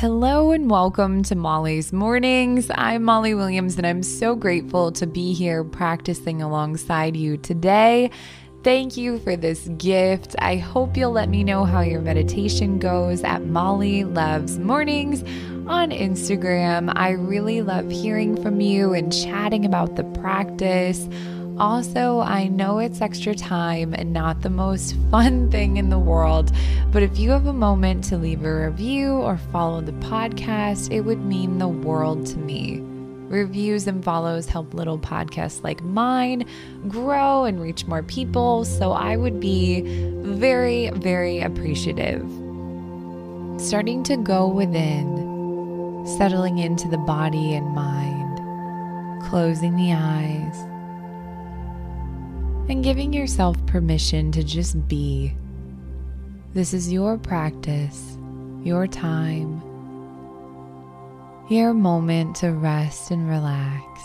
Hello and welcome to Molly's Mornings. I'm Molly Williams and I'm so grateful to be here practicing alongside you today. Thank you for this gift. I hope you'll let me know how your meditation goes at Molly Loves Mornings on Instagram. I really love hearing from you and chatting about the practice. Also, I know it's extra time and not the most fun thing in the world, but if you have a moment to leave a review or follow the podcast, it would mean the world to me. Reviews and follows help little podcasts like mine grow and reach more people, so I would be very, very appreciative. Starting to go within, settling into the body and mind, closing the eyes and giving yourself permission to just be. This is your practice, your time, your moment to rest and relax.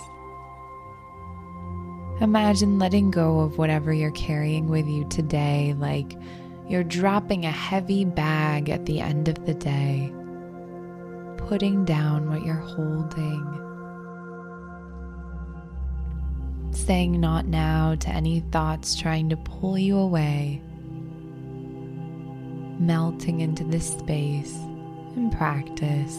Imagine letting go of whatever you're carrying with you today, like you're dropping a heavy bag at the end of the day, putting down what you're holding saying not now to any thoughts trying to pull you away, melting into this space in practice,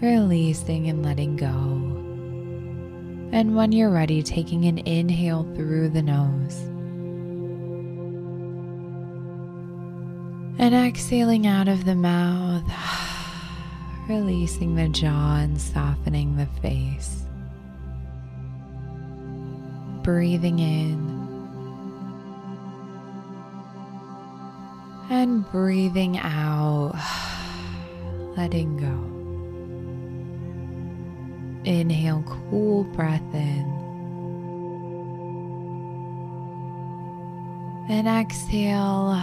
releasing and letting go. And when you're ready, taking an inhale through the nose. And exhaling out of the mouth, releasing the jaw and softening the face breathing in and breathing out, letting go. Inhale, cool breath in. And exhale,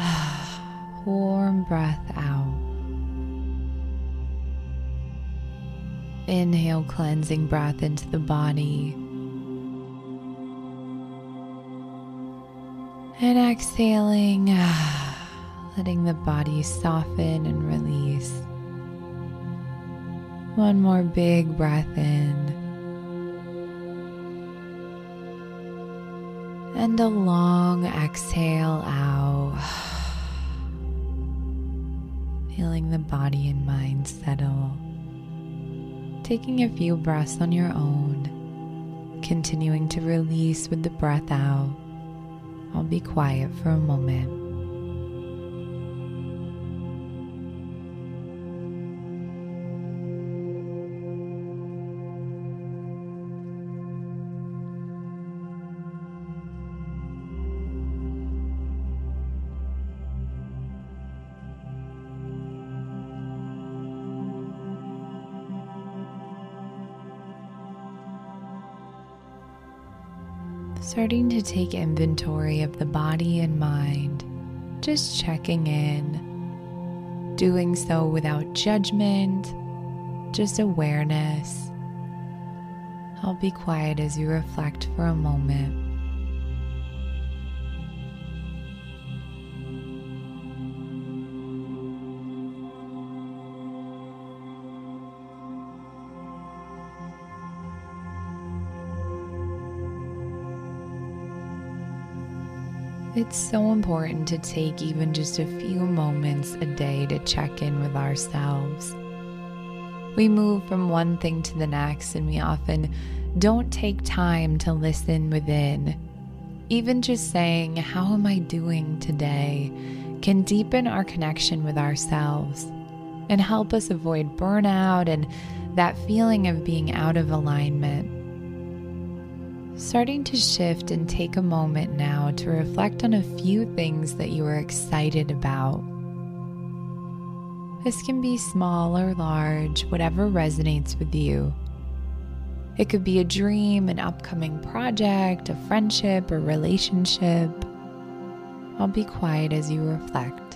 warm breath out. Inhale, cleansing breath into the body. And exhaling, letting the body soften and release. One more big breath in. And a long exhale out. Feeling the body and mind settle. Taking a few breaths on your own. Continuing to release with the breath out. I'll be quiet for a moment. Starting to take inventory of the body and mind, just checking in, doing so without judgment, just awareness. I'll be quiet as you reflect for a moment. It's so important to take even just a few moments a day to check in with ourselves. We move from one thing to the next, and we often don't take time to listen within. Even just saying, How am I doing today? can deepen our connection with ourselves and help us avoid burnout and that feeling of being out of alignment starting to shift and take a moment now to reflect on a few things that you are excited about. This can be small or large, whatever resonates with you. It could be a dream, an upcoming project, a friendship, or relationship. I'll be quiet as you reflect.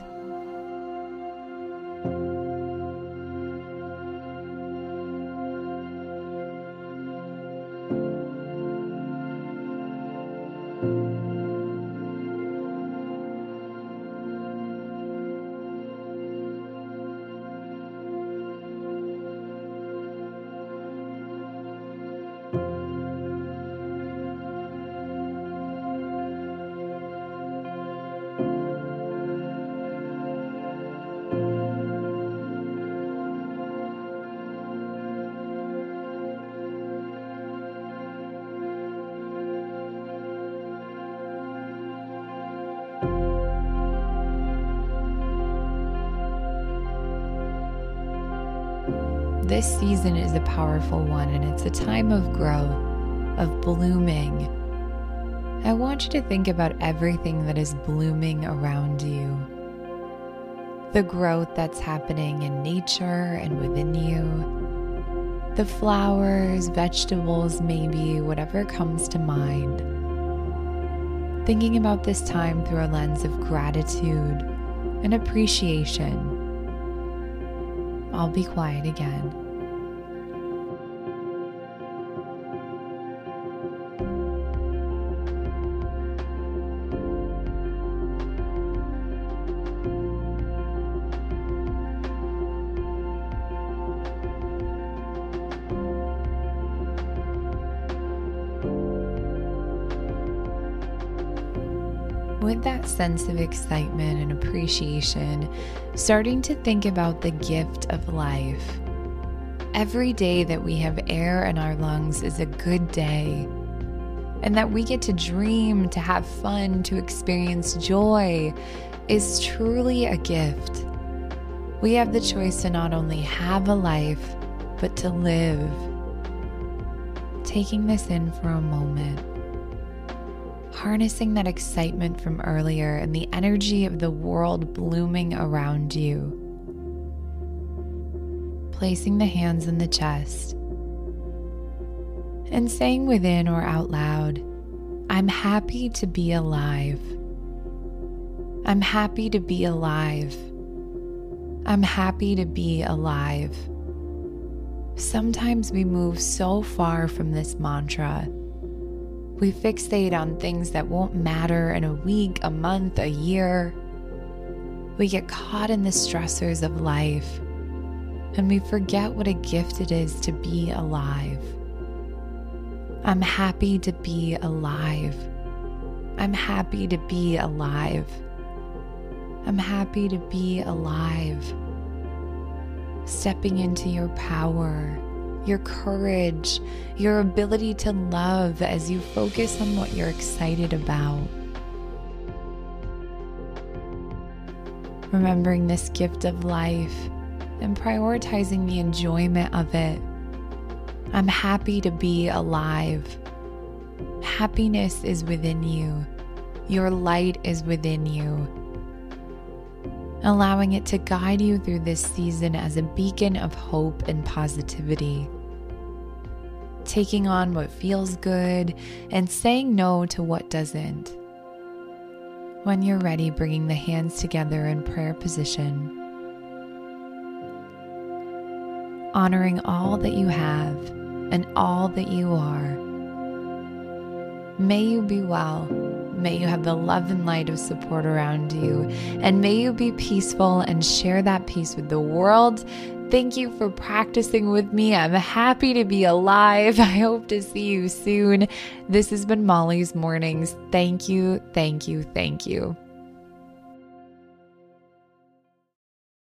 This season is a powerful one and it's a time of growth, of blooming. I want you to think about everything that is blooming around you. The growth that's happening in nature and within you. The flowers, vegetables, maybe, whatever comes to mind. Thinking about this time through a lens of gratitude and appreciation. I'll be quiet again. With that sense of excitement and appreciation, starting to think about the gift of life. Every day that we have air in our lungs is a good day, and that we get to dream, to have fun, to experience joy is truly a gift. We have the choice to not only have a life, but to live. Taking this in for a moment harnessing that excitement from earlier and the energy of the world blooming around you. Placing the hands in the chest and saying within or out loud, I'm happy to be alive. I'm happy to be alive. I'm happy to be alive. Sometimes we move so far from this mantra we fixate on things that won't matter in a week, a month, a year. We get caught in the stressors of life and we forget what a gift it is to be alive. I'm happy to be alive. I'm happy to be alive. I'm happy to be alive. Stepping into your power your courage, your ability to love as you focus on what you're excited about. Remembering this gift of life and prioritizing the enjoyment of it. I'm happy to be alive. Happiness is within you. Your light is within you allowing it to guide you through this season as a beacon of hope and positivity. Taking on what feels good and saying no to what doesn't. When you're ready, bringing the hands together in prayer position. Honoring all that you have and all that you are. May you be well May you have the love and light of support around you. And may you be peaceful and share that peace with the world. Thank you for practicing with me. I'm happy to be alive. I hope to see you soon. This has been Molly's Mornings. Thank you, thank you, thank you.